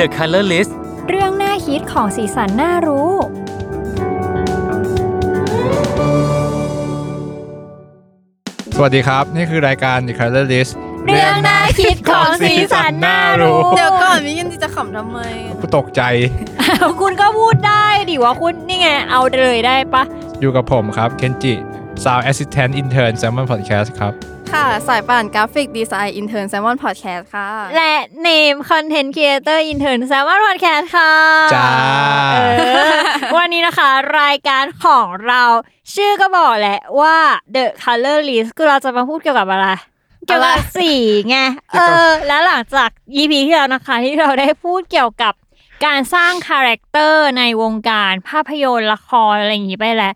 The Color List เรื่องน่าคิดของสีสันน่ารู้ สวัสดีครับ นี่คือรายการ The Color List เรื่องน่าคิดของสีสันน่ารู้ เดี๋ยวก่อนมิกินจะขำทำไม กูตกใจ คุณก็พูดได้ดิว่าคุณนี่ไง เอาเลยได้ปะ อยู่กับผมครับ เคนจิ Sound Assistant Intern Salmon Podcast ครับ ค่ะ สายป่าน Graphic Design Intern Salmon Podcast ค่ะ และเนม Content Creator Intern Salmon Podcast ค่ะจ้าเออวันนี้นะคะรายการของเราชื่อก็บอกแหละว่า The Color List คือเราจะมาพูดเกี่ยวกับอะไรเกี่ยวกับสีไงเออ แล้วหลังจาก EP ที่แล้วนะคะ ที่เราได้พูดเกี่ยวกับการสร้าง character ในวงการภาพยนตร์ละครอะไรอย่างนี้ไปแล้ว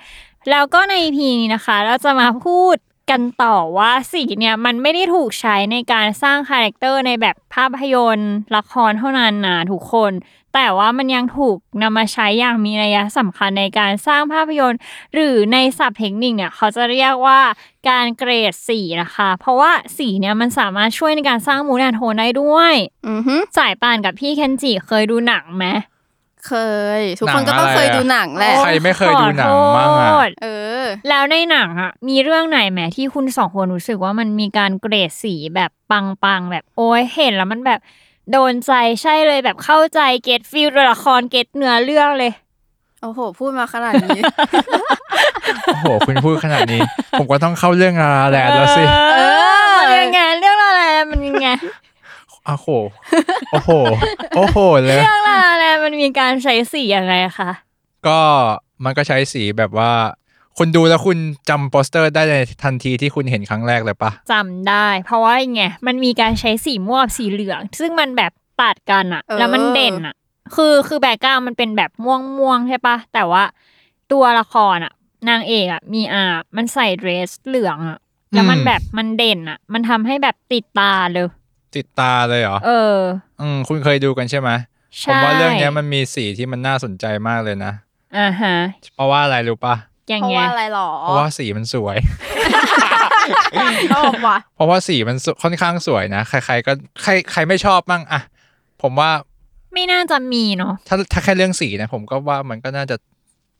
แล้วก็ใน EP นี้นะคะ เราจะมาพูด กันต่อว่าสีเนี่ยมันไม่ได้ถูกใช้ในการสร้าง character ในแบบภาพยนตร์ ละครเท่านั้นนะทุกคน แต่ว่ามันยังถูกนำมาใช้อย่างมีนัยสำคัญในการสร้างภาพยนตร์ หรือในศัพท์เทคนิคเนี่ยเขาจะเรียกว่าการเกรดสีนะคะ เพราะว่าสีเนี่ยมันสามารถช่วยในการสร้าง mood and tone ได้ด้วยอือฮึสายป่านกับพี่เคนจิเคยดูหนังไหม เคย ทุกคนหนัก็งต้องอะไรเคยอะดูหนังแหละใครไม่เคยดูหนังมั่งอะขอโทษเออ แล้วในหนังอะ มีเรื่องไหนไหมที่คุณสองคนรู้สึกว่ามันมีการเกรดสีแบบปังๆ แบบโอ้ยเห็นแล้วมันแบบโดนใจใช่เลยแบบเข้าใจ get feel ตัวละคร get เนื้อเรื่องเลยโอ้โห พูดมาขนาดนี้ โอ้โห คุณพูดขนาดนี้ ผมก็ต้องเข้าเรื่องอะไรแล้วสิ เออมันยังไงเรื่องอะไรมันยังไง โอ้โห โอ้โห โอ้โหเลยเรื่องอะไรมันมีการใช้สียังไงคะ ก็มันก็ใช้สีแบบว่า คุณดูแล้วคุณจำโปสเตอร์ได้ในทันทีที่คุณเห็นครั้งแรกเลยปะจำได้ เพราะว่าไงมันมีการใช้สีม่วงกับสีเหลือง ซึ่งมันแบบตัดกันอะเออแล้วมันเด่นอะคือคือแบ็กกราวมันเป็นแบบม่วงม่วงๆใช่ปะแต่ว่าตัวละครอะนางเอกอะมีอามันใส่เดรสเหลืองอะแล้วมันแบบมันเด่นอะมันทำให้แบบติดตาเลย ติดตาเลยเหรอ เออ อืมคุณเคยดูกันใช่ไหมใช่ผมว่าเรื่องเนี้ยมันมีสีที่มันน่าสนใจมากเลยนะอ่าฮะเพราะว่าอะไรรู้ปะอย่างเพราะเงี้ยว่าอะไรหรอ เพราะว่าสีมันสวยชอบว่ะเพราะว่าสีมันสค่อนข้างสวยนะ ใคร ๆ ก็ใครใครไม่ชอบบ้างอะผมว่า ไม่น่าจะมีเนาะถ้าถ้าแค่เรื่องสีนะผมก็ว่ามันก็น่าจะ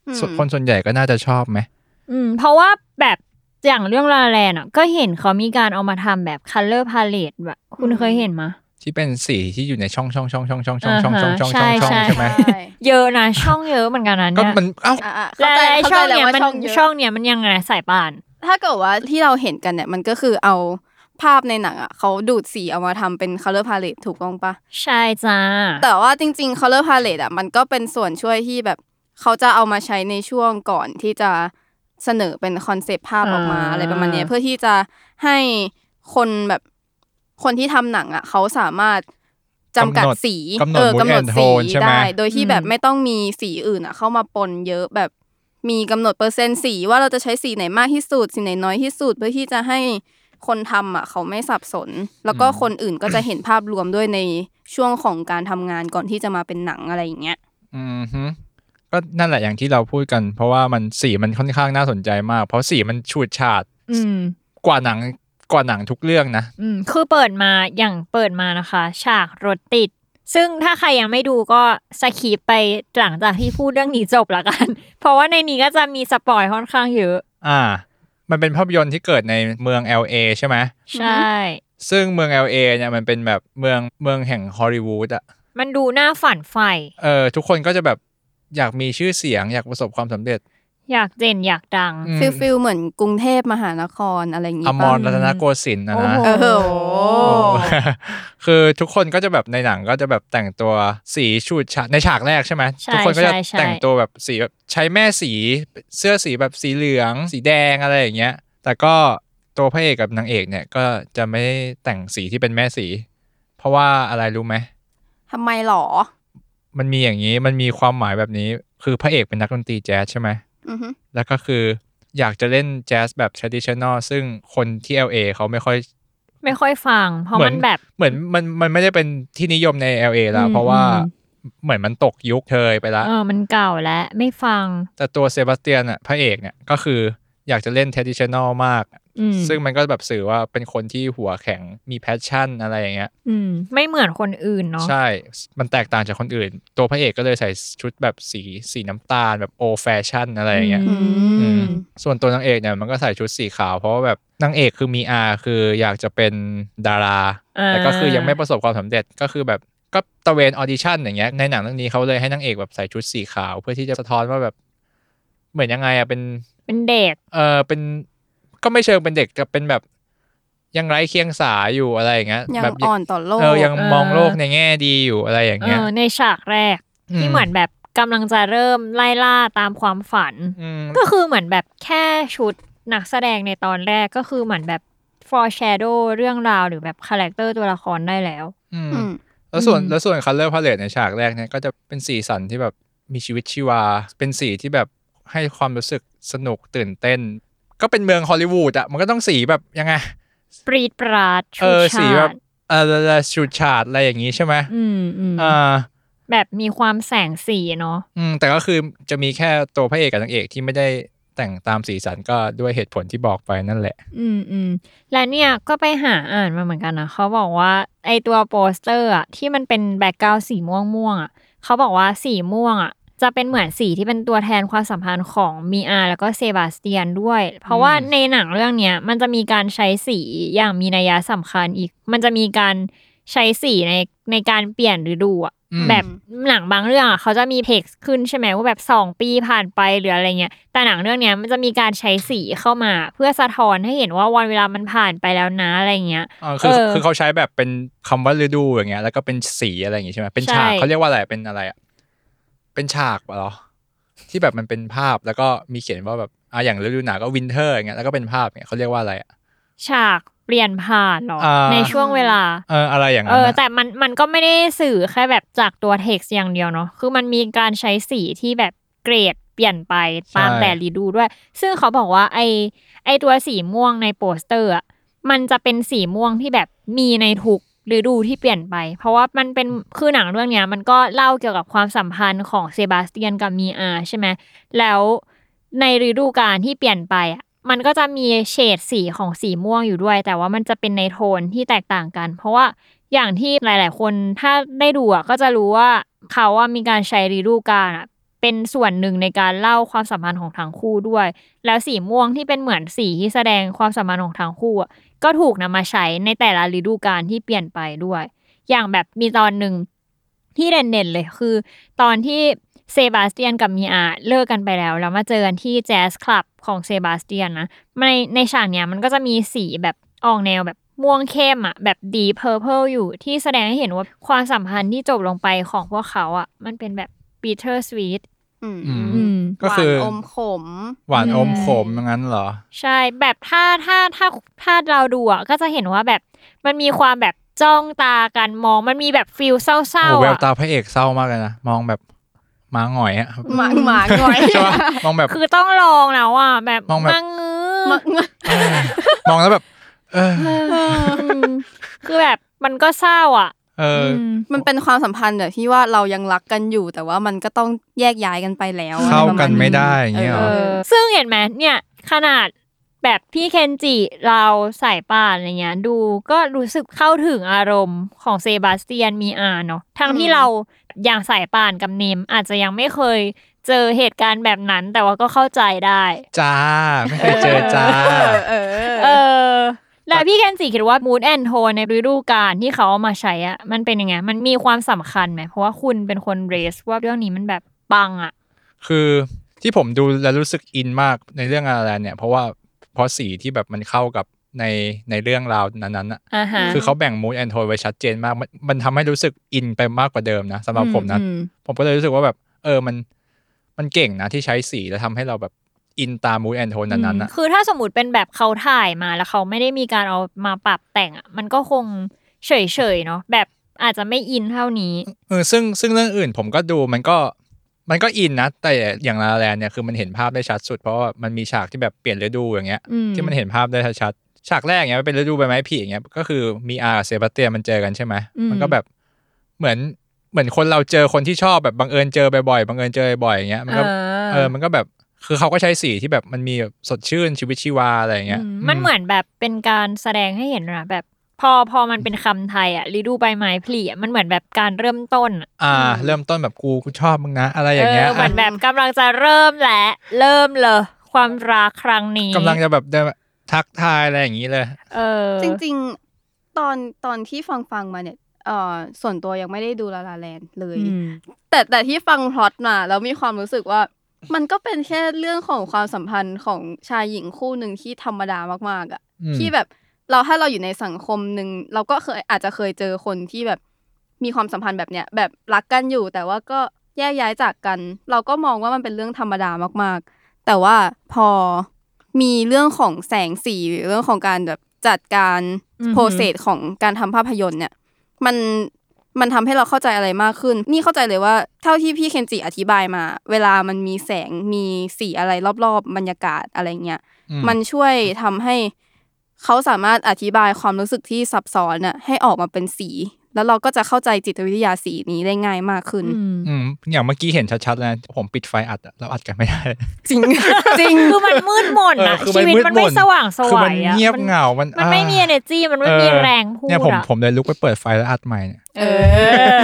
อืมส่วนคนส่วนใหญ่ก็น่าจะชอบไหมอืม เพราะว่าแบบ อย่างเรื่องลาแลนอะก็เห็นเขามีการเอามาทำแบบ color palette แบบ คุณเคยเห็นมะ ที่เป็นสีที่อยู่ในช่องช่องช่องช่องช่องช่องช่องช่องช่องอ่าช่องฮะช่องใช่ใช่ไหมใช่เยอะนะ ช่องเยอะเหมือนกันนะก็เนี่ยมันเอ้า อะๆและเข้าใจไอ้เข้าช่ใจองแล้วเนี่ยว่ามันช่องเยอะช่องเนี่ยมันยังไงสายป่าน ถ้าเกิดว่าที่เราเห็นกันเนี่ยมันก็คือเอาภาพในหนังอะเขาดูดสีเอามาทำเป็น color palette ถูกต้องปะ ใช่จ้า แต่ว่าจริงๆ color palette อะมันก็เป็นส่วนช่วยที่แบบเขาจะเอามาใช้ในช่วงก่อนที่จะ เสนอเป็นคอนเซปต์ภาพออกมาอะไรประมาณเนี้ยเพื่อที่จะให้คนแบบคนที่ทำหนังอะเขาสามารถจำกัดสีกำหนดเออ mood กำหนด and สี tone ใช่ไหมได้ โดยที่แบบไม่ต้องมีสีอื่นอะ เข้ามาปนเยอะแบบมีกำหนดเปอร์เซ็นต์สีว่าเราจะใช้สีไหนมากที่สุดสีไหนน้อยที่สุด เพื่อที่จะให้คนทำอะเขาไม่สับสน แล้วก็คนอื่นก็จะเห็นภาพรวมด้วยในช่วงของการทำงานก่อนที่จะมาเป็นหนังอะไรอย่างเงี้ย อืมฮึ ก็นั่นแหละอย่างที่เราพูดกัน เพราะว่ามันสีมันค่อนข้างน่าสนใจมาก เพราะสีมันฉูดฉาดอืมกว่าหนังกว่าหนังทุกเรื่องนะอืมคือเปิดมาอย่างเปิดมานะคะ ฉากรถติด ซึ่งถ้าใครยังไม่ดูก็สคีปไปหลังจากที่พูดเรื่องนี้จบละกัน เพราะว่าในนี้ก็จะมีสปอยค่อนข้างเยอะ อ่า มันเป็นภาพยนตร์ที่เกิดในเมือง LA ใช่ไหมใช่ ซึ่งเมือง LA เนี่ยมันเป็นแบบเมืองเมืองแห่งฮอลลีวูดอะมันดูน่าฝันใฝ่เออทุกคนก็จะแบบ อยากมีชื่อเสียง อยากประสบความสำเร็จ อยากเด่นอยากดังอืม feel feel เหมือนกรุงเทพมหานครอะไรอย่างงี้ป่ะอมรรัตนโกสินทร์นะนะโอ้โหโอ้โหคือทุกคนก็จะแบบในหนังก็จะแบบแต่งตัวสีชูดฉาดในฉากแรกใช่ไหมใช่ทุกคนก็จะใช่ใช่แต่งตัวแบบสีแบบใช้แม่สีเสื้อสีแบบสีเหลือง สีแดงอะไรอย่างเงี้ย แต่ก็ตัวพระเอกกับนางเอกเนี่ยก็จะไม่ได้แต่งสีที่เป็นแม่สี เพราะว่าอะไรรู้ไหมทำไมหรอ มันมีอย่างนี้มันมีความหมายแบบนี้ คือพระเอกเป็นนักดนตรีแจ๊สใช่ไหมอือฮึแล้วก็คืออยากจะเล่นแจ๊สแบบ traditional ซึ่งคนที่ LA เขาไม่ค่อย ไม่ค่อยฟัง เพราะเหมืมันแบบเหมือนมันมันไม่ได้เป็นที่นิยมใน LA แล้วอืมเพราะว่าอืมเหมือนมันตกยุคเธยไปแล้วเออมันเก่าแล้วไม่ฟัง แต่ตัวเซบาสเตียนอะพระเอกเนี่ยก็คืออยากจะเล่น traditional มากอืม ซึ่งมันก็แบบสื่อว่าเป็นคนที่หัวแข็งมี passion อะไรอย่างเงี้ยอืมไม่เหมือนคนอื่นเนาะใช่ มันแตกต่างจากคนอื่น ตัวพระเอกก็เลยใส่ชุดแบบสีสีน้ำตาลแบบ old fashion อะไรอย่างเงี้ยอือืมมส่วนตัวนางเอกเนี่ยมันก็ใส่ชุดสีขาว เพราะว่าแบบนางเอกคือมีอาคืออยากจะเป็นดาราอ่าแต่ก็คือยังไม่ประสบความสำเร็จก็คือแบบก็ตะเวนออดิชั่นอย่างเงี้ยในหนังเรื่องนี้เขาเลยให้นางเอกแบบใส่ชุดสีขาว เพื่อที่จะสะท้อนว่าแบบ เหมือนยังไงอะเป็นเป็นเด็กเออเป็น ก็ไม่เชิงเป็นเด็กแต่เป็นแบบยังไร้เคียงสาอยู่อะไรอย่างเงี้ยยังแบบอ่อนต่อโลกเออยังเออมองโลกในแง่ดีอยู่อะไรอย่างเอเงี้ยอในฉากแรกอืมที่เหมือนแบบกำลังจะเริ่มไล่ล่าตามความฝันอืมก็คือเหมือนแบบแค่ชุดนักแสดงในตอนแรกก็คือเหมือนแบบ foreshadow เรื่องราวหรือแบบ character ตัวละครได้แล้วอืมอืมแล้วส่วนอืมแล้วส่วน color palette ในฉากแรกเนี่ยก็จะเป็นสีสันที่แบบมีชีวิตชีวา เป็นสีที่แบบให้ความรู้สึกสนุกตื่นเต้น ก็เป็นเมืองฮอลลีวูดอะมันก็ต้องสีแบบยังไงปรีดปราดเอชูอชาสีแบบดเออชูดฉาดอะไรอย่างนี้ใช่ไหมอืมอืมอ่าแบบมีความแสงสีเนาะอืมแต่ก็คือจะมีแค่ตัวพระเอกกับนางเอกที่ไม่ได้แต่งตามสีสันก็ด้วยเหตุผลที่บอกไปนั่นแหละ อืมอืมและเนี่ยก็ไปหาอ่านมาเหมือนกันนะเขาบอกว่าไอ้ตัวโปสเตอร์อะที่มันเป็น background สีม่วงม่วงๆอะเขาบอกว่าสีม่วงอะ จะเป็นเหมือนสีที่เป็นตัวแทนความสัมพันธ์ของมีอาแล้วก็เซบาสเตียนด้วย เพราะว่าในหนังเรื่องเนี้ยมันจะมีการใช้สีอย่างมีนัยสำคัญอีก มันจะมีการใช้สีในในการเปลี่ยนฤดูอะอืมแบบหนังบางเรื่องอะเขาจะมีเท็กซ์ขึ้นใช่ไหมว่าแบบสองปีผ่านไปหรืออะไรเงี้ยแต่หนังเรื่องเนี้ยมันจะมีการใช้สีเข้ามา เพื่อสะท้อนให้เห็นว่าวันเวลามันผ่านไปแล้วนะอะไรเงี้ยอ่าคือเออคือเขาใช้แบบเป็นคำว่าฤดูอย่างเงี้ยแล้วก็เป็นสีอะไรอย่างงี้ใช่ไหมเป็นฉากใช่เขาเรียกว่าอะไรเป็นอะไรอะ เป็นฉากเหรอ ที่แบบมันเป็นภาพแล้วก็มีเขียนว่าแบบอ่าอย่างฤดูหนาวก็ winter อย่างเงี้ยแล้วก็เป็นภาพอย่างเงี้ยเขาเรียกว่าอะไรอะฉากเปลี่ยนผ่านเหรออ่าในช่วงเวลา เอออะไรอย่างเอนั้นอนะแต่มันมันก็ไม่ได้สื่อแค่แบบจากตัวเท็กซ์อย่างเดียวเนาะคือมันมีการใช้สีที่แบบเกรดเปลี่ยนไปตามแต่ฤดูด้วย ซึ่งเขาบอกว่าไอ้ไอ้ตัวสีม่วงในโปสเตอร์อะมันจะเป็นสีม่วงที่แบบมีในทุก ฤดูที่เปลี่ยนไป เพราะว่ามันเป็นคือหนังเรื่องเนี้ย มันก็เล่าเกี่ยวกับความสัมพันธ์ของเซบาสเตียนกับมีอาใช่ไหมแล้วในฤดูกาลที่เปลี่ยนไปอะมันก็จะมีเฉดสีของสีม่วงอยู่ด้วย แต่ว่ามันจะเป็นในโทนที่แตกต่างกัน เพราะว่าอย่างที่หลาย ๆ คนถ้าได้ดูอะก็จะรู้ว่าเขาว่ามีการใช้ฤดูกาลอะเป็นส่วนหนึ่งในการเล่าความสัมพันธ์ของทั้งคู่ด้วย แล้วสีม่วงที่เป็นเหมือนสีที่แสดงความสัมพันธ์ของทั้งคู่อะ ก็ถูกนำมาใช้ในแต่ละฤดูกาลที่เปลี่ยนไปด้วย อย่างแบบมีตอนหนึ่งที่เด่นๆเลยคือ ตอนที่เซบาสเตียนกับมีอาเลิกกันไปแล้วแล้วมาเจอกันที่ jazz club ของเซบาสเตียนนะในในฉากเนี้ยมันก็จะมีสีแบบออกแนวแบบม่วงเข้มอะแบบ deep purple อยู่ที่แสดงให้เห็นว่าความสัมพันธ์ที่จบลงไปของพวกเขาอะมันเป็นแบบ bittersweet อืมอืมอืมก็คือหวานอมขม หวานอมขมอย่างนั้นเหรอ ใช่แบบถ้าถ้าถ้าถ้าเราดูอะก็จะเห็นว่าแบบมันมีความแบบจ้องตากันมองมันมีแบบฟิลเศร้าโอ้ๆแววอะตาพระเอกเศร้ามากเลยนะมองแบบหมาหงอยอะหมาหมาหน่อยใช่ปะมองแบบคือต้องลองแล้วอะแบบมองแบบมังงือมามามองแล้วแบบ เอออืมคือแบบมันก็เศร้าอะ เอออมมันเป็นความสัมพันธ์แบบที่ว่าเรายังรักกันอยู่ แต่ว่ามันก็ต้องแยกย้ายกันไปแล้วอะไรเข้าประกัมานณไม่ได้อย่างเงี้ยเหรเอออซึ่งเห็นไหมเนี่ย ขนาดแบบพี่เคนจิเราสายป่านอะไรเงี้ย ดูก็รู้สึกเข้าถึงอารมณ์ของเซบาสเตียนมีอาเนาะทั้งที่เราอย่างสายป่านกับเนมอาจจะยังไม่เคยเจอเหตุการณ์แบบนั้นแต่ว่าก็เข้าใจได้ จ้า ไม่เคยเจอจ้า เออเออ แล้วพี่แคนสีคิดว่า mood and tone ในฤดูกาลที่เขาเอามาใช้อะมันเป็นยังไง มันมีความสำคัญไหม เพราะว่าคุณเป็นคนเรสว่าเรื่องนี้มันแบบปังอะ คือที่ผมดูแล้วรู้สึกอินมากในเรื่องอะไรเนี่ย เพราะว่าเพราะสีที่แบบมันเข้ากับในในเรื่องราวนั้นๆอะอ่าฮะคือเขาแบ่ง mood and tone ไว้ชัดเจนมาก มันมันทำให้รู้สึกอินไปมากกว่าเดิมนะสำหรับผมนะอืมผมก็เลยรู้สึกว่าแบบ เออมันมันเก่งนะที่ใช้สีแล้วทำให้เราแบบ อินตาม mood and tone นั้นๆนะคือถ้าสมมติเป็นแบบเขาถ่ายมาแล้วเขาไม่ได้มีการเอามาปรับแต่งอะมันก็คงเฉยๆเนาะแบบอาจจะไม่อินเท่านี้เออซึ่งซึ่งเรื่องอื่นผมก็ดูมันก็มันก็อินนะ แต่อย่างลาแลนเนี่ยคือมันเห็นภาพได้ชัดสุด เพราะว่ามันมีฉากที่แบบเปลี่ยนฤดูอย่างเงี้ยอืมที่มันเห็นภาพได้ชัดๆฉากแรกเงี้ยมันเป็นฤดูใบไม้ผลิอย่างเงี้ยก็คือมีอากับเซบาสเตียนมันเจอกันใช่ไหมมันก็แบบเหมือนเหมือนคนเราเจอคนที่ชอบแบบบังเอิญเจอบ่อยๆบังเอิญเจอบ่อยๆอย่างเงี้ยมันก็เออมันก็แบบ คือเขาก็ใช้สีที่แบบมันมีแบบสดชื่นชีวิตชีวาอะไรอย่างเงี้ยอืมมันเหมือนแบบเป็นการแสดงให้เห็นนะแบบพอพอมันเป็นคำไทยอะฤดูใบไม้ผลิอะมันเหมือนแบบการเริ่มต้นอะอ่า เริ่มต้นแบบกูกูชอบมึงนะ อะไรอย่างเงี้ยเออเหมือนแบบกำลังจะเริ่มและเริ่มเลยความรักครั้งนี้กำลังจะแบบเดินทักทายอะไรอย่างงี้เลย เออ จริง ๆ ตอนตอนที่ฟังฟังมาเนี่ยเอ่อส่วนตัวยังไม่ได้ดูลาลาแลนเลยอืมแต่แต่ที่ฟังพล็อตมาแล้วมีความรู้สึกว่า มันก็เป็นแค่เรื่องของความสัมพันธ์ของชายหญิงคู่หนึ่งที่ธรรมดามากๆอะอืมที่แบบเราถ้าเราอยู่ในสังคมหนึ่งเราก็เคยอาจจะเคยเจอคนที่แบบมีความสัมพันธ์แบบเนี้ยแบบรักกันอยู่ แต่ว่าก็แยกย้ายจากกัน เราก็มองว่ามันเป็นเรื่องธรรมดามากๆ แต่ว่าพอมีเรื่องของแสงสีหรือเรื่องของการแบบจัดการอือหือโปรเซสของการทำภาพยนตร์เนี่ย มัน มันทำให้เราเข้าใจอะไรมากขึ้น นี่เข้าใจเลยว่าเท่าที่พี่เคนจิอธิบายมา เวลามันมีแสงมีสีอะไรรอบๆ บรรยากาศอะไรเงี้ยอืมมันช่วยทำให้เขาสามารถอธิบายความรู้สึกที่ซับซ้อนน่ะให้ออกมาเป็นสี แล้วเราก็จะเข้าใจจิตวิทยาสีนี้ได้ง่ายมากขึ้น อืมอืมอย่างเมื่อกี้เห็นชัดๆเลยนะผมปิดไฟอัดอะเราอัดกันไม่ได้ จริง จริง คือมันมืดมนเอออะคือมัชีนวิตมืดมันไม่มนสว่างสคือวมันยอะเงียบมันเหงา มันมันไม่มีอ่า energy มันไม่มีแรงพูดเนี่ยผมอะผมเลยลุกไปเปิดไฟแล้วอัดใหม่เนี่ยเออ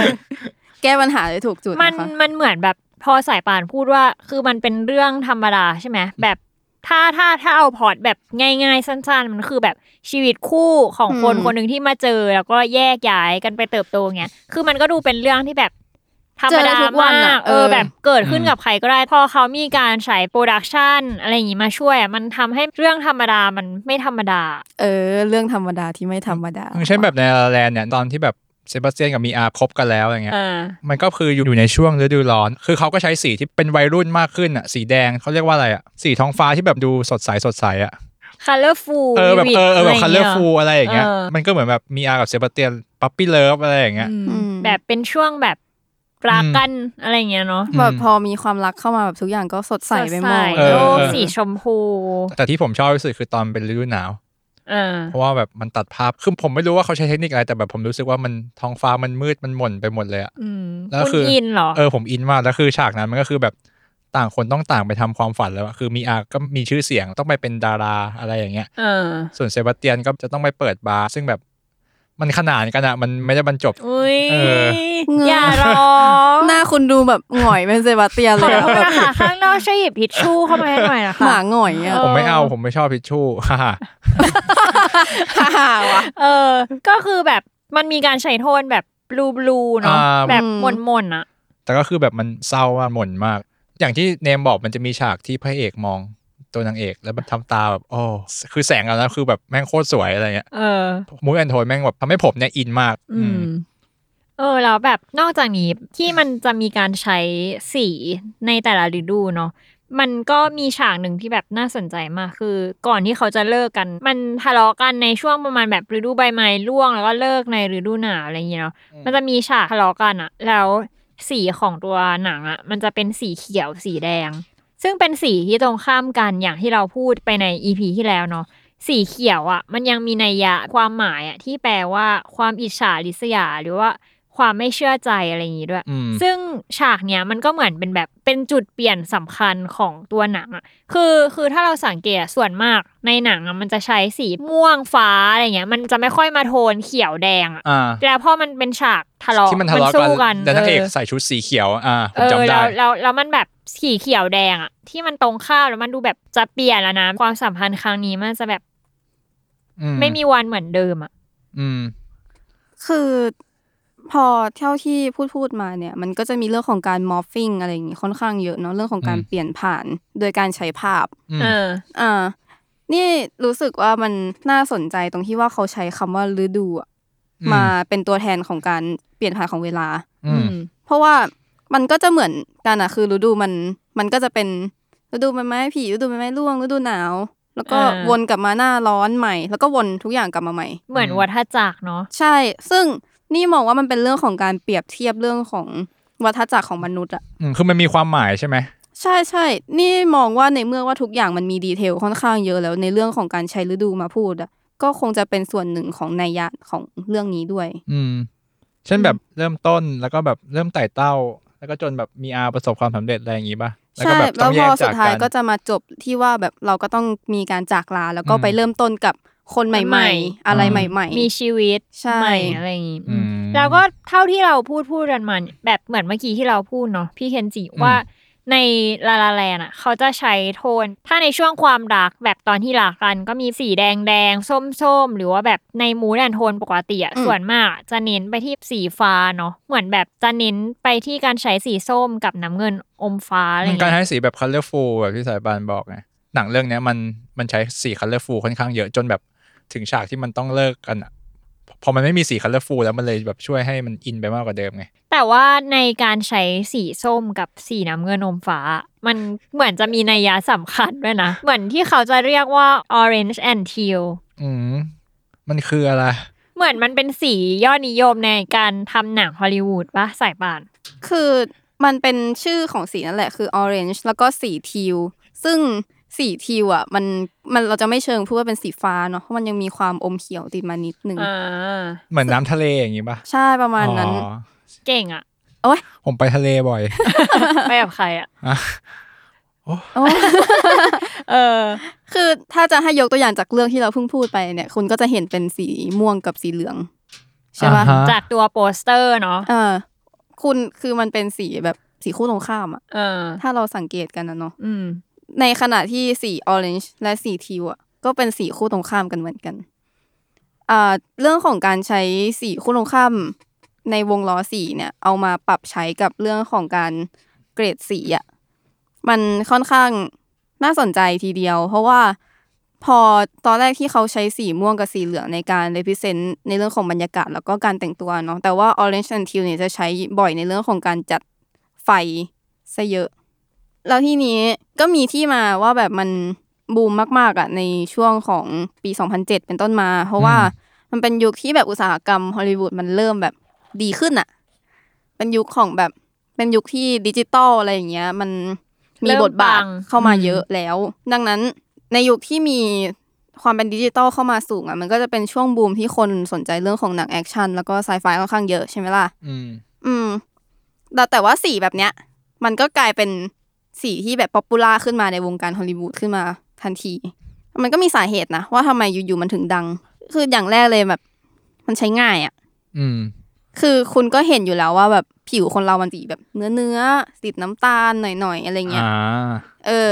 แก้ปัญหาได้ถูกจุดมันนะคะมันเหมือนแบบพอสายป่านพูดว่าคือมันเป็นเรื่องธรรมดาใช่ไหมแบบ ถ้าถ้าถ้าเอาพล็อตแบบง่าย ๆ สั้น ๆ มันคือแบบชีวิตคู่ของคนอืมคนหนึ่งที่มาเจอแล้วก็แยกย้ายกันไปเติบโตเงี้ยคือมันก็ดูเป็นเรื่องที่แบบธรรมดาเจอทุกวันมาอะกเออเออแบบเกิดขึ้นอืมกับใครก็ได้ พอเขามีการใช้ production อะไรอย่างงี้มาช่วยอะมันทำให้เรื่องธรรมดามันไม่ธรรมดา เออ เรื่องธรรมดาที่ไม่ธรรมดาอย่างเช่นแบบในลาแลนเนี่ยตอนที่แบบ เซบาสเตียนกับมีอาคบกันแล้วอย่างเงี้ยอ่ามันก็คืออยู่อยู่ในช่วงฤดูร้อน คือเขาก็ใช้สีที่เป็นวัยรุ่นมากขึ้นอะ สีแดงเขาเรียกว่าอะไรอะ สีท้องฟ้าที่แบบดูสดใสสดใสอะ colorful เออแบบเออเออแบบ vivid colorful อะไรอย่างเงี้ยเออมันก็เหมือนแบบมีอากับเซบาสเตียน puppy love อะไรอย่างเงี้ยอืมมแบบเป็นช่วงแบบรักกันอะไรอย่างเงี้ยเนาะแบบพอมีความรักเข้ามาแบบทุกอย่างก็สดใสไปหมดสดเออโลกเออสีชมพู แต่ที่ผมชอบที่สุดคือตอนเป็นฤดูหนาว เออเพราะว่าแบบมันตัดภาพคือผมไม่รู้ว่าเขาใช้เทคนิคอะไรแต่แบบผมรู้สึกว่ามันท้องฟ้ามันมืดมันหม่นไปหมดเลยอะอืมแล้วคุณคืออินเหรอเออผมอินมากแล้วคือฉากนั้นมันก็คือแบบต่างคนต้องต่างไปทำความฝันแล้วอะคือมีอาก็มีชื่อเสียงต้องไปเป็นดาราอะไรอย่างเงี้ยเออส่วนเซบาสเตียนก็จะต้องไปเปิดบาร์ซึ่งแบบ มันขนานกันอะมันไม่ได้บรรจบ อุ้ยเอออย่าร้องหน้าคุณดูแบบหงอยเป็นเซบาสเตียนเลย ขอโทษแบบนะคะข้างนอกช่วยหยิบทิชชู่เข้ามาให้หน่อยนะคะหมาหงอยอะผมไม่เอาผมไม่ชอบทิชชู่ฮ่าฮ่าฮ่าวะ เออ ก็คือแบบมันมีการใช้โทนแบบบลูบลูเนาะ อ่า แบบอืมมนมนๆอะแต่ก็คือแบบมันเศร้าว่าหม่นมาก อย่างที่เนมบอกมันจะมีฉากที่พระเอกมอง ตัวนางเอกแล้วแบบทำตาแบบโอ้คือแสงเอาแล้วคือแบบแม่งโคตรสวยอะไรเงี้ยเออมูดแอนโทนแม่งแบบทำให้ผมเนี่ยอินมาก อือืมมเออแล้วแบบนอกจากนี้ที่มันจะมีการใช้สีในแต่ละฤดูเนาะมันก็มีฉากหนึ่งที่แบบน่าสนใจมากคือ ก่อนที่เขาจะเลิกกัน มันทะเลาะกันในช่วงประมาณแบบฤดูใบไม้ร่วงแล้วก็เลิกในฤดูหนาวอะไรอย่างเงี้ยเนาะมันจะมีฉากทะเลาะกันอะแล้วสีของตัวหนังอะมันจะเป็นสีเขียวสีแดง ซึ่งเป็นสีที่ตรงข้ามกันอย่างที่เราพูดไปในอีพีที่แล้วเนาะสีเขียวอะ มันยังมีนัยยะความหมายอะที่แปลว่าความอิจฉาริษยาหรือว่า ความไม่เชื่อใจอะไรอย่างงี้ด้วยอืมซึ่งฉากเนี้ยมันก็เหมือนเป็นแบบเป็นจุดเปลี่ยนสำคัญของตัวหนังอะ คือคือถ้าเราสังเกตอะส่วนมากในหนังอะมันจะใช้สีม่วงฟ้าอะไรเงี้ย มันจะไม่ค่อยมาโทนเขียวแดงอะอ่าแล้วพอมันเป็นฉากทะเลาะที่มันทะเลาะสู้กักันนแต่นางเอกเออใส่ชุดสีเขียวอ่าผเอมอจำได้แล้วแล้วแล้วมันแบบสีเขียวแดงอะ ที่มันตรงข้ามแล้วมันดูแบบจะเปลี่ยนแล้วนะความสัมพันธ์ครั้งนี้มันจะแบบอืไม่มีวันเหมือนเดิมอะ อืม คือ พอเท่าที่พูดพูดมาเนี่ยมันก็จะมีเรื่องของการมอร์ฟิ่งอะไรอย่างงี้ค่อนข้างเยอะเนาะเรื่องของการอืมเปลี่ยนผ่านโดยการใช้ภาพอืมเอออ่านี่รู้สึกว่ามันน่าสนใจตรงที่ว่าเขาใช้คำว่าฤดูอะอืมมาเป็นตัวแทนของการเปลี่ยนผ่านของเวลา อืมเพราะว่ามันก็จะเหมือนกันอะคือฤดูมันมันก็จะเป็นฤดูใบไม้ผลิฤดูใบไม้ร่วงฤดูหนาว แล้วก็อ่าวนกลับมาหน้าร้อนใหม่ แล้วก็วนทุกอย่างกลับมาใหม่ เหมือนวัฏจักรเนาะใช่ ซึ่ง นี่มองว่ามันเป็นเรื่องของการเปรียบเทียบเรื่องของวัฏจักรของมนุษย์อะอืมคือมันมีความหมายใช่ไหมใช่ใช่ นี่มองว่าในเมื่อว่าทุกอย่างมันมีดีเทลค่อนข้างเยอะแล้วในเรื่องของการใช้ฤดูมาพูดอะก็คงจะเป็นส่วนหนึ่งของนัยยะของเรื่องนี้ด้วย อืม เช่นแบบเริ่มต้นแล้วก็แบบเริ่มไต่เต้า แล้วก็จนแบบมีอาประสบความสำเร็จอะไรอย่างงี้ป่ะแล้วใช่ก็แบบแล้ต้อวงพแยอกสุจาดกท้ายกันก็จะมาจบที่ว่าแบบเราก็ต้องมีการจากลาแล้วก็อืม ไปเริ่มต้นกับ คนใหม่ ๆ อะไรใหม่ ๆ มีชีวิตใช่ใหม่อะไรอย่างงี้อืมแล้วก็เท่าที่เราพูดพูดกันมาเนี่ยแบบเหมือนเมื่อกี้ที่เราพูดเนาะพี่เคนจิว่าในลาลาแลนอะ เขาจะใช้โทน ถ้าในช่วงความรักแบบตอนที่รักกัน ก็มีสีแดงแดงส้มส้มๆหรือว่าแบบในมูดแอนโทนปกติอะอืมส่วนมากจะเน้นไปที่สีฟ้าเนาะเหมือนแบบจะเน้นไปที่การใช้สีส้มกับน้ำเงินอมฟ้าอะไรมันการเงี้ยให้สีแบบ colorful แบบที่สายบานบอกไงหนังเรื่องเนี้ยมันมันใช้สี colorful ค่อนข้างเยอะจนแบบ ถึงฉากที่มันต้องเลิกกันอะพอมันไม่มีสี colorful แล้วมันเลยแบบช่วยให้มันอินไปมากกว่าเดิมไง แต่ว่าในการใช้สีส้มกับสีน้ำเงินอมฟ้า มันเหมือนจะมีนัยยะสำคัญด้วยนะ เหมือนที่เขาจะเรียกว่า orange and teal อืมมันคืออะไร เหมือนมันเป็นสียอดนิยมในการทำหนังฮอลลีวูดปะสายป่าน คือมันเป็นชื่อของสีนั่นแหละคือ orange แล้วก็สีทิวซึ่ง สีทิวอะ มันมันเราจะไม่เชิงพูดว่าเป็นสีฟ้าเนาะเพราะมันยังมีความอมเขียวติดมานิดนึงอ่าเหมือนน้ำทะเลอย่างงี้ป่ะใช่ประมาณนั้นอ๋อเก่งอะโอ้ยผมไปทะเลบ่อย ไปกับใครอะอะโอ้ยเออ คือถ้าจะให้ยกตัวอย่างจากเรื่องที่เราเพิ่งพูดไปเนี่ย คุณก็จะเห็นเป็นสีม่วงกับสีเหลืองใช่ปะอ่าฮะจากตัวโปสเตอร์เนาะเออ คุณคือมันเป็นสีแบบสีคู่ตรงข้ามอะเออถ้าเราสังเกตกันนะเนาะอืม ในขณะที่สีออเรนจ์และสีทิวอะก็เป็นสีคู่ตรงข้ามกันเหมือนกันอ่าเรื่องของการใช้สีคู่ตรงข้ามในวงล้อสีเนี่ยเอามาปรับใช้กับเรื่องของการเกรดสีอะมันค่อนข้างน่าสนใจทีเดียว เพราะว่าพอตอนแรกที่เขาใช้สีม่วงกับสีเหลืองในการ represent ในเรื่องของบรรยากาศแล้วก็การแต่งตัวเนาะแต่ว่า orange and teal เนี่ยจะใช้บ่อยในเรื่องของการจัดไฟซะเยอะ แล้วทีนี้ก็มีที่มาว่าแบบมันบูมมากๆอะในช่วงของปี 2007 เป็นต้นมา เพราะว่ามันเป็นยุคที่แบบอุตสาหกรรมฮอลลีวูดมันเริ่มแบบดีขึ้นอะ เป็นยุคของแบบเป็นยุคที่ดิจิตอลอะไรอย่างเงี้ย มันมีเริ่มบทบาทปังเข้ามาอืมเยอะแล้ว ดังนั้นในยุคที่มีความเป็นดิจิตอลเข้ามาสูงอะมันก็จะเป็นช่วงบูมที่คนสนใจเรื่องของหนังแอคชั่นแล้วก็ไซไฟค่อนข้างเยอะใช่ไหมล่ะ อืม อืมแต่แต่ว่าสีแบบเนี้ย มันก็กลายเป็น สีที่แบบ popular ขึ้นมาในวงการฮอลลีวูดขึ้นมาทันที มันก็มีสาเหตุนะ ว่าทำไมอยู่ๆมันถึงดัง คืออย่างแรกเลยแบบ มันใช้ง่ายอะ่ะ อืม คือคุณก็เห็นอยู่แล้วว่าแบบผิวคนเรามันสีแบบเนื้อเนื้อๆติดน้ำตาลหน่อยๆอะไรเงี้ยอ่าเออ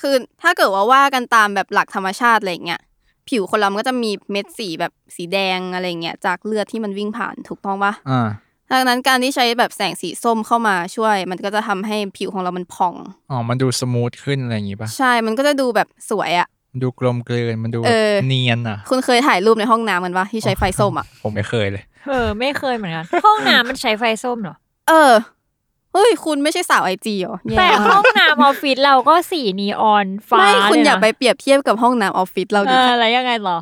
คือถ้าเกิดว่าว่ากันตามแบบหลักธรรมชาติอะไรเงี้ยผิวคนเรามันก็จะมีเม็ดสีแบบสีแดงอะไรเงี้ยจากเลือดที่มันวิ่งผ่านถูกต้องปะอ่า ดังนั้นการที่ใช้แบบแสงสีส้มเข้ามาช่วย มันก็จะทำให้ผิวของเรามันผ่อง อ๋อ มันดูสมูทขึ้นอะไรอย่างงี้ป่ะ ใช่ มันก็จะดูแบบสวยอะ่ะมันดูกลมกลืน มันดูเออเนียนอะ คุณเคยถ่ายรูปในห้องน้ำกันปะที่ใช้ไฟส้มอะ่ะ ผมไม่เคยเลย เออ ไม่เคยเหมือนกัน ห้องน้ำมันใช้ไฟส้มเหรอ เออ เฮ้ยคุณไม่ใช่สาวไอจีเหรอแย่แต่มากห้องน้ำออฟฟิศเราก็สีนีออนฟ้าไม่คุณเลอย่านะไปเปรียบเทียบกับห้องน้ำออฟฟิศเราเอดิอแล้วยังไงเหรอ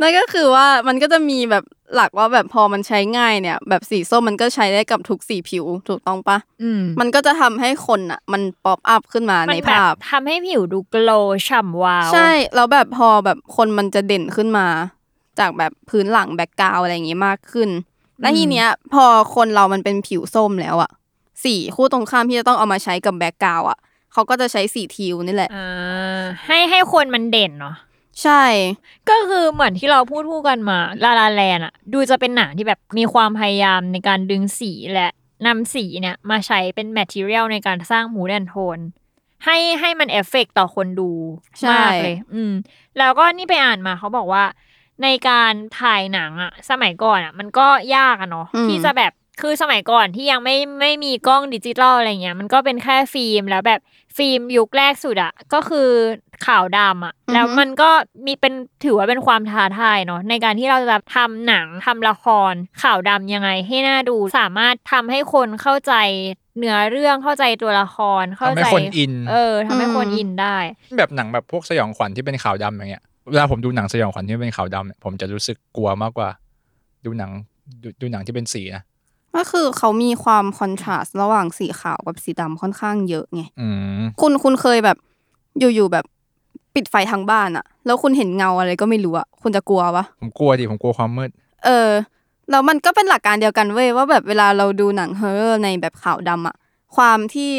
นั่นก็คือว่ามันก็จะมีแบบหลักว่าแบบพอมันใช้ง่ายเนี่ย แบบสีส้มมันก็ใช้ได้กับทุกสีผิวถูกต้องปะอืมมันก็จะทำให้คนอะ มัน pop up ขึ้นมามันในแบบภาพทำให้ผิวดู glow ฉ่ำวาว ใช่แล้วแบบพอแบบคนมันจะเด่นขึ้นมา จากแบบพื้นหลัง background อะไรอย่างงี้มากขึ้น และทีเนี้ย พอคนเรามันเป็นผิวส้มแล้วอะ สีคู่ตรงข้ามที่จะต้องเอามาใช้กับ background อะเขาก็จะใช้สี teal นี่แหละอ่าให้ให้คนมันเด่นเนาะใช่ ก็คือเหมือนที่เราพูดพูดกันมา La La Land อะดูจะเป็นหนังที่แบบมีความพยายามในการดึงสีและนำสีเนี่ย มาใช้เป็น material ในการสร้าง mood and tone ให้ให้มันเอฟเฟกต์ต่อคนดูใช่มากเลย อืม แล้วก็นี่ไปอ่านมาเขาบอกว่า ในการถ่ายหนังอะสมัยก่อนอะมันก็ยากอะเนาะที่จะแบบ คือสมัยก่อนที่ยังไม่ไม่มีกล้องดิจิทัลอะไรเงี้ย มันก็เป็นแค่ฟิล์มแล้วแบบฟิล์มยุคแรกสุดอะก็คือขาวดำอะแล้วมันก็มีเป็นถือว่าเป็นความท้าทายเนาะในการที่เราจะทำหนังทำละครขาวดำยังไงให้น่าดูสามารถทำให้คนเข้าใจเนื้อเรื่องเข้าใจตัวละครเข้าทำให้ใจคนอิน เออทำให้คนอินได้ แบบหนังแบบพวกสยองขวัญที่เป็นขาวดำอย่างเงี้ยเวลาผมดูหนังสยองขวัญที่เป็นขาวดำเนี่ยผมจะรู้สึกกลัวมากกว่า ดูหนังดูดูหนังที่เป็นสีนะ ก็คือเขามีความคอนทราสต์ระหว่างสีขาวกับสีดำค่อนข้างเยอะไงอืมคุณคุณเคยแบบ อยู่ๆแบบปิดไฟทางบ้านอะแล้วคุณเห็นเงาอะไรก็ไม่รู้อะคุณจะกลัวปะผมกลัวดิผมกลัวความมืด เออแล้วมันก็เป็นหลักการเดียวกันเว้ยว่าแบบเวลาเราดูหนังเฮอร์ในแบบขาวดำอะความที่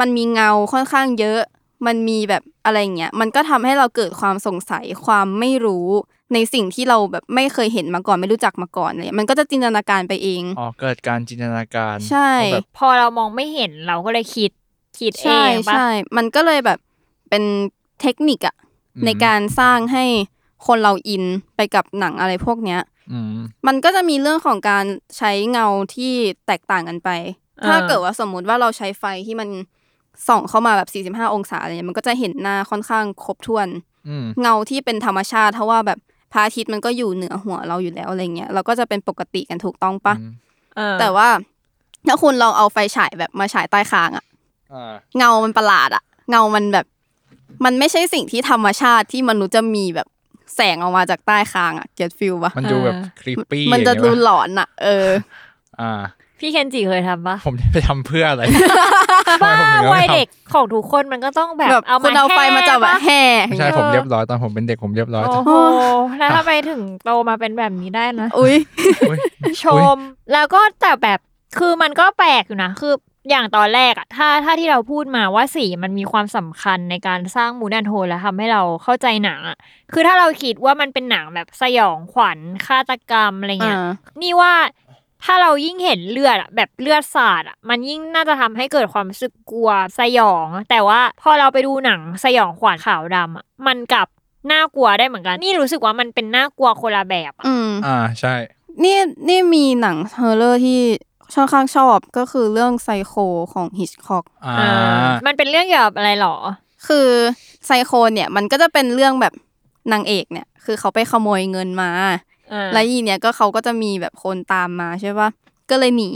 มันมีเงาค่อนข้างเยอะ มันมีแบบอะไรเงี้ยมันก็ทำให้เราเกิดความสงสัยความไม่รู้ในสิ่งที่เราแบบไม่เคยเห็นมาก่อนไม่รู้จักมาก่อนเลยมันก็จะจินตนาการไปเองอ๋อเกิดการจินตนาการใช่ว่าแบบพอเรามองไม่เห็นเราก็เลยคิดคิดเอใช่งปะใช่มันก็เลยแบบเป็นเทคนิคอะอืมในการสร้างให้คนเราอินไปกับหนังอะไรพวกเนี้ยอืมมันก็จะมีเรื่องของการใช้เงาที่แตกต่างกันไป ถ้าเกิดว่าสมมุติว่าเราใช้ไฟที่มัน ส่องเข้ามาแบบ 45 องศาอะไรเงี้ยมันก็จะเห็นหน้าค่อนข้างครบถ้วนอืมเงาที่เป็นธรรมชาติเพราะว่าแบบพระอาทิตย์มันก็อยู่เหนือหัวเราอยู่แล้วอะไรเงี้ยเราก็จะเป็นปกติกันถูกต้องปะอืมเออแต่ว่าถ้าคุณลองเอาไฟฉายแบบมาฉายใต้คางอะอ่าเงามันประหลาดอะเงามันแบบ มันไม่ใช่สิ่งที่ธรรมชาติที่มนุษย์จะมีแบบแสงออกมาจากใต้คางอะ get feel ปะมันดูแบบ creepy มันจะดูหลอนอะเออ อ่า พี่เคนจิเคยทำปะผมไปทำเพื่ออะไรบ้าทำไมผมถึงวัยไม่ทำเด็กของทุกคนมันก็ต้องแบบแบบเอาคุณเอาไฟมาจับแบบแห่แห่ไม่ใช่ผมเรียบร้อยตอนผมเป็นเด็กผมเรียบร้อยโอ้โหแล้วทำไมถึงโตมาเป็นแบบนี้ได้นะอุ้ยอุ๊ยชม แล้วก็แต่แบบคือมันก็แปลกอยู่นะคืออย่างตอนแรกอะถ้าถ้าที่เราพูดมาว่าสีมันมีความสำคัญในการสร้าง mood and tone และทำให้เราเข้าใจหนังอะคือถ้าเราคิดว่ามันเป็นหนังแบบสยองขวัญฆาตกรรมอะไรเงี้ยอ่านี่ว่า ถ้าเรายิ่งเห็นเลือดอะแบบเลือดสาดอะมันยิ่งน่าจะทำให้เกิดความรู้สึกกลัวสยอง แต่ว่าพอเราไปดูหนังสยองขวัญขาวดำอะมันกลับน่ากลัวได้เหมือนกัน นี่รู้สึกว่ามันเป็นน่ากลัวคนละแบบอะอืมอ่าใช่ นี่นี่มีหนัง horror ที่ค่อนข้างชอบก็คือเรื่องไซโคของ Hitchcock อ่าอ่า มันเป็นเรื่องเกี่ยวกับอะไรหรอ คือไซโคเนี่ยมันก็จะเป็นเรื่องแบบนางเอกเนี่ย คือเขาไปขโมยเงินมาอ่า แล้วทีเนี้ยก็เขาก็จะมีแบบคนตามมาใช่ปะก็เลยหนี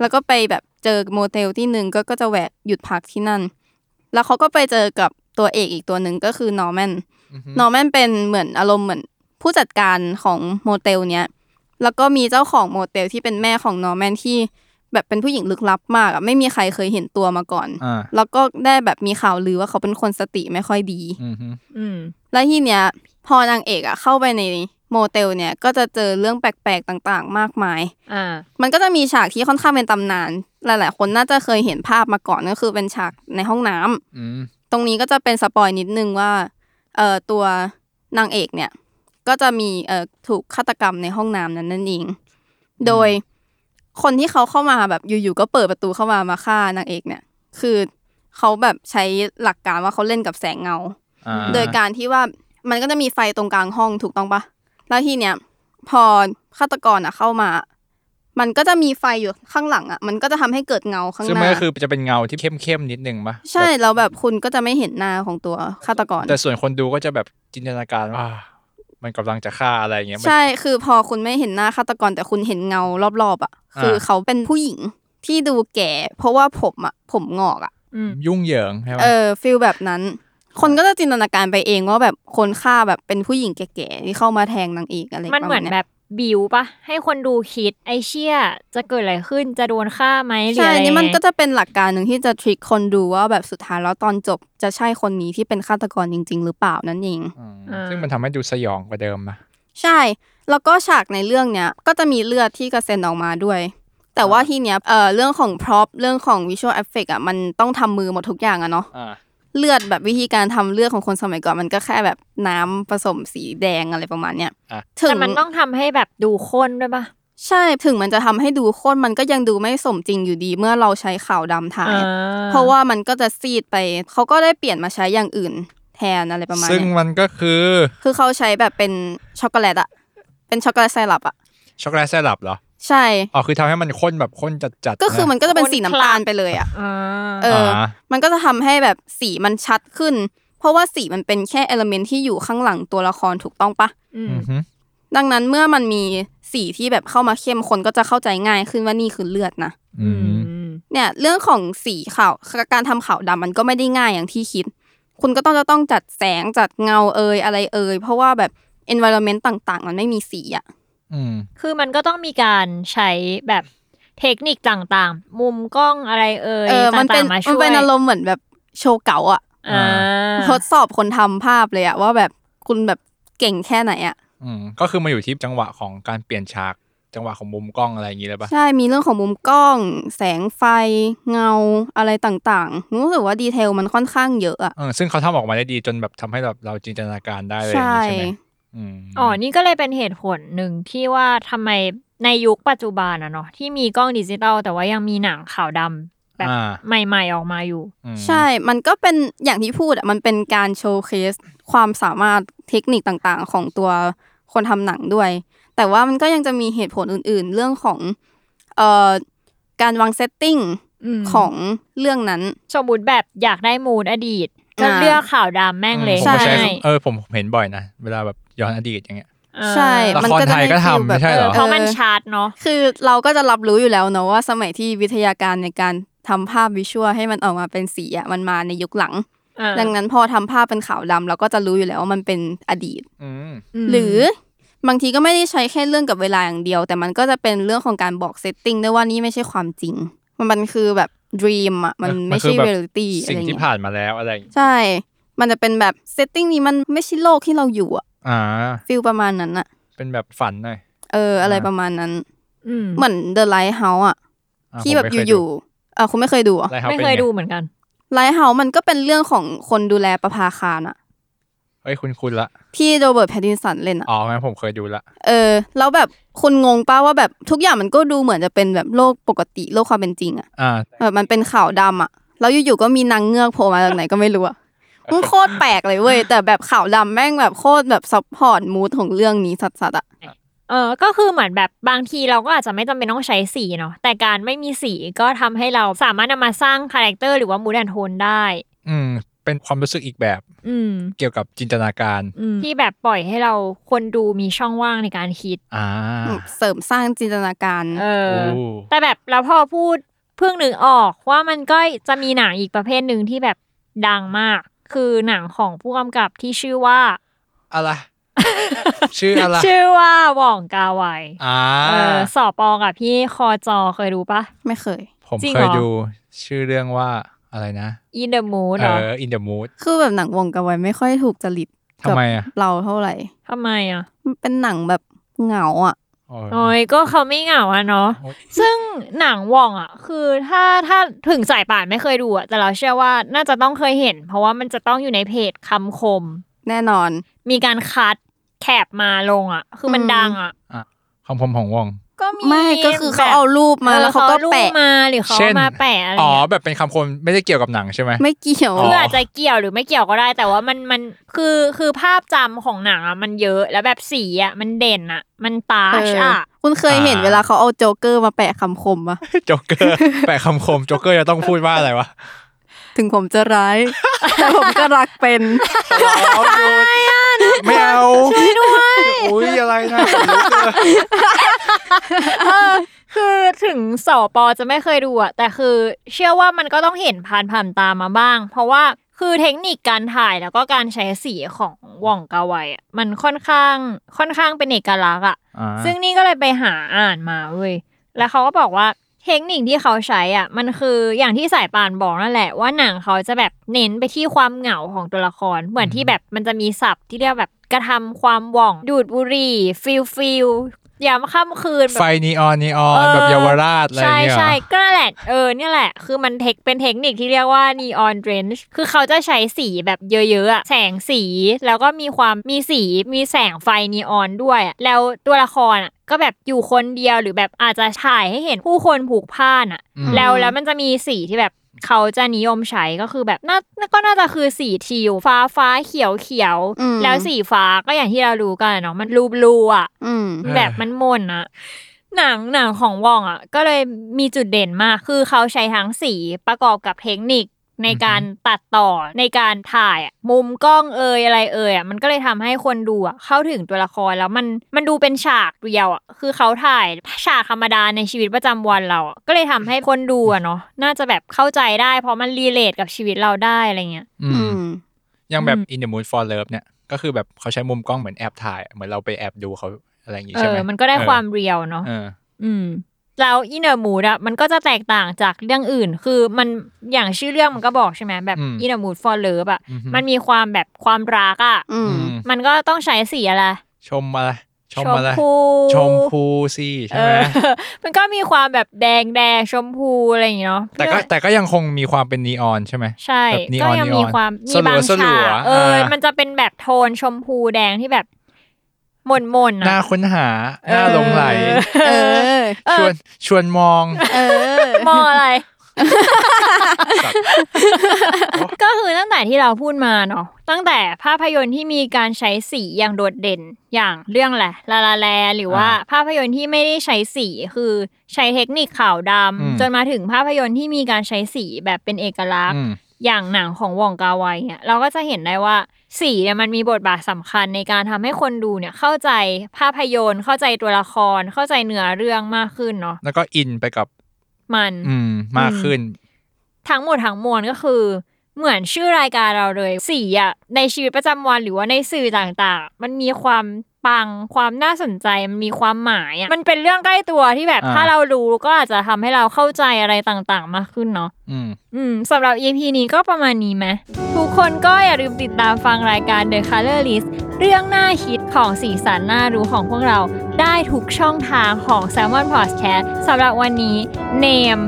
แล้วก็ไปแบบเจอโมเทลที่หนึ่งก็ก็จะแวะหยุดพักที่นั่น แล้วเขาก็ไปเจอกับตัวเอกอีกตัวหนึ่งก็คือนอร์แมนนอร์แมนเป็นเหมือนอารมณ์เหมือนผู้จัดการของโมเทลเนี้ยแล้วก็มีเจ้าของโมเทลที่เป็นแม่ของนอร์แมนที่แบบเป็นผู้หญิงลึกลับมากอะไม่มีใครเคยเห็นตัวมาก่อนอ่าแล้วก็ได้แบบมีข่าวลือว่าเขาเป็นคนสติไม่ค่อยดี อืมฮึอืมแล้วทีเนี้ย พอนางเอกอะเข้าไปในโมเทลเนี่ยก็จะเจอเรื่องแปลกๆต่างๆ มากมาย อ่า มันก็จะมีฉากที่ค่อนข้างเป็นตำนาน หลายๆ คนน่าจะเคยเห็นภาพมาก่อนก็คือเป็นฉากในห้องน้ำอืมตรงนี้ก็จะเป็น spoil นิดนึงว่า เอ่อตัวนางเอกเนี่ย ก็จะมีเอ่อถูกฆาตกรรมในห้องน้ำนั้นนั่นเอง โดยคนที่เขาเข้ามาแบบอยู่ๆก็เปิดประตูเข้ามามาฆ่านางเอกเนี่ย คือเขาแบบใช้หลักการว่าเขาเล่นกับแสงเงาอ่าโดยการที่ว่า มันก็จะมีไฟตรงกลางห้องถูกต้องปะแล้วทีเนี้ยพอฆาตกรอะเข้ามา มันก็จะมีไฟอยู่ข้างหลังอะ มันก็จะทำให้เกิดเงาข้างซึ่งหมันน้าก็คือจะเป็นเงาที่เข้มๆนิดนึงปะใช่แล้วแบบคุณก็จะไม่เห็นหน้าของตัวฆาตกร แต่ส่วนคนดูก็จะแบบจินตนาการว่ามันกำลังจะฆ่าอะไรอย่างเงี้ยมันใช่ คือพอคุณไม่เห็นหน้าฆาตกร แต่คุณเห็นเงารอบๆอะอ่าคือเขาเป็นผู้หญิงที่ดูแก่ เพราะว่าผมอะผมงอกอะอืมยุ่งเหยิงใช่ไหมเออฟิลแบบนั้น คนก็จะจินตนาการไปเองว่าแบบคนฆ่าแบบเป็นผู้หญิงแก่ๆที่เข้ามาแทงนางเอกอะไรมันเหมือนประาณแบยบบิวปะให้คนดูคิดไอเชี่ยจะเกิดอะไรขึ้นจะโดนฆ่าไหมหรือใช่อะไรนี่มันยังไงก็จะเป็นหลักการหนึ่งที่จะทริคคนดูว่าแบบสุดท้ายแล้วตอนจบจะใช่คนนี้ที่เป็นฆาตกรจริง ๆ หรือเปล่านั่นเองอืมซึ่งมันทำให้ดูสยองกว่าเดิมนะใช่ แล้วก็ฉากในเรื่องเนี้ยก็จะมีเลือดที่กระเซ็นออกมาด้วย แต่ว่าทีเนี้ยเอ่อเรื่องของ prop เรื่องของ visual effect อะมันต้องทำมือหมดทุกอย่างอะเนาะอ่า เลือดแบบวิธีการทำเลือดของคนสมัยก่อนมันก็แค่แบบน้ำผสมสีแดงอะไรประมาณเนี้ยอะถึงแต่มันต้องทำให้แบบดูข้นด้วยปะใช่ถึงมันจะทำให้ดูข้นมันก็ยังดูไม่สมจริงอยู่ดีเมื่อเราใช้ขาวดำถ่ายอ่เพราะว่ามันก็จะซีดไปเขาก็ได้เปลี่ยนมาใช้อย่างอื่นแทนอะไรประมาณซึ่งเนี้ยมันก็คือ คือเขาใช้แบบเป็นช็อกโกแลตอะเป็น chocolate syrup อะ chocolate syrup เหรอ ใช่อ๋อคือทำให้มันข้นแบบข้นจัดๆก็คือมันก็จะเป็นสีน้ำตาลข้นคลักไปเลยอะอ่าเอออ่ามันก็จะทำให้แบบสีมันชัดขึ้น เพราะว่าสีมันเป็นแค่ element ที่อยู่ข้างหลังตัวละครถูกต้องปะอืมอือฮึดังนั้นเมื่อมันมีสีที่แบบเข้ามาเข้มคนก็จะเข้าใจง่ายขึ้นว่านี่คือเลือดนะอืมเนี่ย เรื่องของสีขาวการทำขาวดำมันก็ไม่ได้ง่ายอย่างที่คิด คุณก็ต้องจะต้องจัดแสงจัดเงาเอยอะไรเอยเพราะว่าแบบ environment ต่าง ๆ มันไม่มีสีอะอืม คือมันก็ต้องมีการใช้แบบเทคนิคต่างๆ มุมกล้องอะไรเอ่ยเออมันเป็นต่างๆมามันช่วยเป็นอารมณ์เหมือนแบบโชว์เก๋าอะอ่าทดสอบคนทำภาพเลยอะว่าแบบคุณแบบเก่งแค่ไหนอะอืมก็คือมาอยู่ที่จังหวะของการเปลี่ยนฉากจังหวะของมุมกล้องอะไรอย่างงี้เลยปะใช่มีเรื่องของมุมกล้อง แสงไฟเงาอะไรต่างๆรู้สึกว่าดีเทลมันค่อนข้างเยอะอะเออซึ่งเขาทำออกมาได้ดีจนแบบทำให้แบบเราจินตนาการได้เลยอย่างใช่งี้ใช่ไหม อืมอ๋อ นี่ก็เลยเป็นเหตุผลหนึ่งที่ว่าทำไมในยุคปัจจุบันอะเนาะที่มีกล้องดิจิตอลแต่ว่ายังมีหนังขาวดำแบบอ่าใหม่ๆออกมาอยู่อืมใช่ มันก็เป็นอย่างที่พูดอะมันเป็นการโชว์เคสความสามารถเทคนิคต่างๆ ของตัวคนทำหนังด้วย แต่ว่ามันก็ยังจะมีเหตุผลอื่น ๆ เรื่องของเอ่อการวาง setting อืมของเรื่องนั้น สมมติแบบอยากได้ mood อดีต ก็อ่าเลือกขาวดำแม่งเลยผมก็ใช้ง่ายเออผมเห็นบ่อยนะ เวลาแบบย้อนอดีตอย่างเงี้ยอ่าใช่ละครมันก็จะไทยก็ให้ feel ทำแบบไม่ใช่เหรอเพราะมันชัดเนาะคือเราก็จะรับรู้อยู่แล้วเนอะว่าสมัยที่วิทยาการในการทำภาพ visual ให้มันออกมาเป็นสีอะมันมาในยุคหลังอ่าดังนั้นพอทำภาพเป็นขาวดำเราก็จะรู้อยู่แล้วว่ามันเป็นอดีตอืมมหรือบางทีก็ไม่ได้ใช้แค่เรื่องกับเวลาอย่างเดียว แต่มันก็จะเป็นเรื่องของการบอก setting ด้วยว่านี่ไม่ใช่ความจริง มันมันคือแบบ ด e ีมอะมันเออไม่คืใช่แบบเรียลิตี้อะไรสิ่งที่เงี้ยผ่านมาแล้วอะไรอย่างงี้ใช่ มันจะเป็นแบบ setting นี้มันไม่ใช่โลกที่เราอยู่อะอ่า feel ประมาณนั้นอะ เป็นแบบฝันหน่อยเออ อะไรอ่าประมาณนั้นอืมเหมือน The Lighthouse อะอะที่ผมแบบไม่เคอยู่ๆเออคุณไม่เคยดูอะไล่เขาไม่เป็นเคยไงดูเหมือนกัน Lighthouse มันก็เป็นเรื่องของคนดูแลประภาคารอะ เอ้ยคุณคุณละ ที่โรเบิร์ตแพตตินสันเล่นอะอ๋องั้นผมเคยดูละ เออ แล้วแบบคุณงงปะว่าแบบทุกอย่างมันก็ดูเหมือนจะเป็นแบบโลกปกติโลกความเป็นจริงอะอ่าแบบมันเป็นขาวดำอะแล้วอยู่ๆก็มีนางเงือกโผล่มาจากไหนก็ไม่รู้อะมันโคตรแปลกเลยเว้ยแต่แบบขาวดำแม่งแบบโคตรแบบ support mood ของเรื่องนี้สัสๆอะเออ ก็คือเหมือนแบบบางทีเราก็อาจจะไม่จำเป็นต้องใช้สีเนาะ แต่การไม่มีสีก็ทำให้เราสามารถนำมาสร้าง character หรือว่า mood and tone ได้ อืม เป็นความรู้สึกอีกแบบ อืม เกี่ยวกับจินตนาการ อืมที่แบบปล่อยให้เราคนดูมีช่องว่างในการคิด อ่าเสริมสร้างจินตนาการ เออ โอ้แต่แบบแล้วพอพูดเพิ่งนึกออกว่ามันก็จะมีหนังอีกประเภทหนึ่งที่แบบดังมาก คือหนังของผู้กำกับที่ชื่อว่า อะไร ชื่ออะไร ชื่อว่าหว่องกาไวอ่าเออสอปอกับพี่คอจอเคยดูปะ ไม่เคย ผมจริงเคเหรยอ ดู ชื่อเรื่องว่า อะไรนะ In the Mood เอเหรออ In the Mood คือแบบหนังวงกาไวไม่ค่อยถูกจริตทำไมอะเราเท่าไหร่ทำไมอะมันเป็นหนังแบบเหงาอะโอ้โอ้ยก็เขาไม่เหงาอะเนาะโอ้ยซึ่งหนังหว่องอะคือถ้าถ้าถึงสายป่านไม่เคยดูอะแต่เราเชื่อว่าน่าจะต้องเคยเห็น เพราะว่ามันจะต้องอยู่ในเพจคำคม แน่นอน มีการคัดแคปมาลงอะคือมันอืมดังอะคำผมของวง ก็มีไม่ก็คือเขาเอารูปมาแล้วเขาก็ออรูปแปะมาหรือเขาเช่นมาแปะอะไรอ๋อเงี้ยแบบเป็นคำคมไม่ได้เกี่ยวกับหนังใช่ไหมไม่เกี่ยวอ๋คืออาจจะเกี่ยวหรือไม่เกี่ยวก็ได้ แต่ว่ามันมันคือคือภาพจำของหนังอะมันเยอะแล้วแบบสีอะมันเด่นอะ มันตาเอชออะคุณเคยเห็นเวลาเขาเอาโจ๊กเกอร์มาแปะคำคมปะโจ๊กเกอร์แปะคำคมโจ๊กเกอร์จะต้องพูดว่าอะไรวะ ถึงผมจะร้ายแต่ผมก็รักเป็นเอาหยุดไม่เอาช่วยด้วยอุ้ยอะไรนะขนลุกเลยเออคือถึงสอปอจะไม่เคยดูอะแต่คือเชื่อว่ามันก็ต้องเห็นผ่านผ่านๆตามาบ้าง เพราะว่าคือเทคนิคการถ่ายแล้วก็การใช้สีของหว่องกาไวอะมันค่อนข้างค่อนข้างเป็นเอกลักษณ์อะอ่าซึ่งนี่ก็เลยไปหาอ่านมาเว้ยแล้วเขาก็บอกว่า เทคนิคที่เขาใช้อะ มันคืออย่างที่สายปานบอกนั่นแหละว่าหนังเขาจะแบบเน้นไปที่ความเหงาของตัวละคร เหมือนที่แบบมันจะมีศัพท์ที่เรียกแบบกระทำความหว่องดูดบุหรี่ feel feel ยามค่ำคืนแบบไฟนีออนนีออนเออแบบเยาวราชอะไรอใช่ย่างเงี้ยเหรอใช่ก็นั่นแหละเออเนี่ยแหละ คือมันเทคเป็นเทคนิคที่เรียกว่า neon drench คือเขาจะใช้สีแบบเยอะๆอะแสงสี แล้วก็มีความมีสีมีแสงไฟนีออนด้วยอะแล้วตัวละครอะ ก็แบบอยู่คนเดียวหรือแบบอาจจะถ่ายให้เห็นผู้คนผูกผ้านอะอืมแล้วแล้วมันจะมีสีที่แบบเขาจะนิยมใช้ก็คือแบบน่าก็น่าจะคือสีทิวฟ้าฟ้าเขียวเขียวอืมแล้วสีฟ้าก็อย่างที่เรารู้กันอะเนาะมันรูบลูอะอืมเออแบบมันมนอะหนังหนังของวองอะก็เลยมีจุดเด่นมาก คือเขาใช้ทั้งสีประกอบกับเทคนิค ในการตัดต่อในการถ่ายอะมุมกล้องเอยอะไรเอยอะมันก็เลยทำให้คนดูอะเข้าถึงตัวละครแล้วมันมันดูเป็นฉากเดียวอะคือเขาถ่ายฉากธรรมดาในชีวิตประจำวันเราอะก็เลยทำให้คนดูอะเนาะน่าจะแบบเข้าใจได้เพราะมัน relate กับชีวิตเราได้อะไรเงี้ย อือืมมยังแบบอืม In the Mood for Love เนี่ยก็คือแบบเขาใช้มุมกล้องเหมือนแอบถ่าย เหมือนเราไปแอบดูเขาอะไรอย่างงี้เอใช่ไหมอมันก็ได้ความ real เนาะเอออืม แล้ว In the Mood อะมันก็จะแตกต่างจากเรื่องอื่น คือมันอย่างชื่อเรื่องมันก็บอกใช่ไหมแบบอืมอินเนอร์มูด for love อะอือฮึมันมีความแบบความรักอะอืมอืมมันก็ต้องใช้สีอะไร ชมอะไรชมอะไรพูชมพูสิใช่ไหมเออมันก็มีความแบบแดงแดงชมพูอะไรอย่างเงี้ยเนาะแต่ก็แต่ก็ยังคงมีความเป็นนีออนใช่ไหมใช่แบบนีอก็อนยังนีออนมีความมีสลัวบางสลัฉาวกเอออ่ามัมันจะเป็นแบบโทนชมพูแดงที่แบบ หม่นๆนน่าอะค้นหาน่าหลงไหลเออชวนชวนมองเออมองอะไร ก็คือตั้งแต่ที่เราพูดมาเนาะตั้งแต่ภาพยนตร์ที่มีการใช้สีอย่างโดดเด่นอย่างเรื่องแหละลาลาแล หรือว่าอ่าภาพยนตร์ที่ไม่ได้ใช้สีคือใช้เทคนิคขาวดอืมำจนมาถึงภาพยนตร์ที่มีการใช้สีแบบเป็นเอกลักษณ์ อืมอย่างหนังของวองกาไวเนี่ยเราก็จะเห็นได้ว่าสีเนี่ยมันมีบทบาทสำคัญในการทำให้คนดูเนี่ยเข้าใจภาพยนตร์ เข้าใจตัวละคร เข้าใจเนื้อเรื่องมากขึ้นเนาะแล้วก็อินไปกับมัน อืมมากขึ้น ทั้งหมดทั้งมวลก็คือ เหมือนชื่อรายการเราเลยสีอะในชีวิตประจำวันหรือว่าในสื่อต่างๆ มันมีความ ปัง ความน่าสนใจมันมีความหมายอะมันเป็นเรื่องใกล้ตัวที่แบบอ่าถ้าเรารู้ก็อาจจะทำให้เราเข้าใจอะไรต่างๆ มากขึ้นเนาะอืมอืมสำหรับ EP นี้ก็ประมาณนี้ไหมทุกคนก็อย่าลืมติดตามฟังรายการ The Color List เรื่องหน้าฮิตของสีสันน่ารู้ของพวกเราได้ทุกช่องทางของ Salmon Podcast สำหรับวันนี้เนม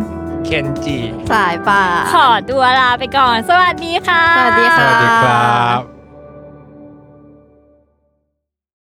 เคนจิสายป่า ขอตัวลาไปก่อน สวัสดีค่ะ สวัสดีสค่ะวัสดีค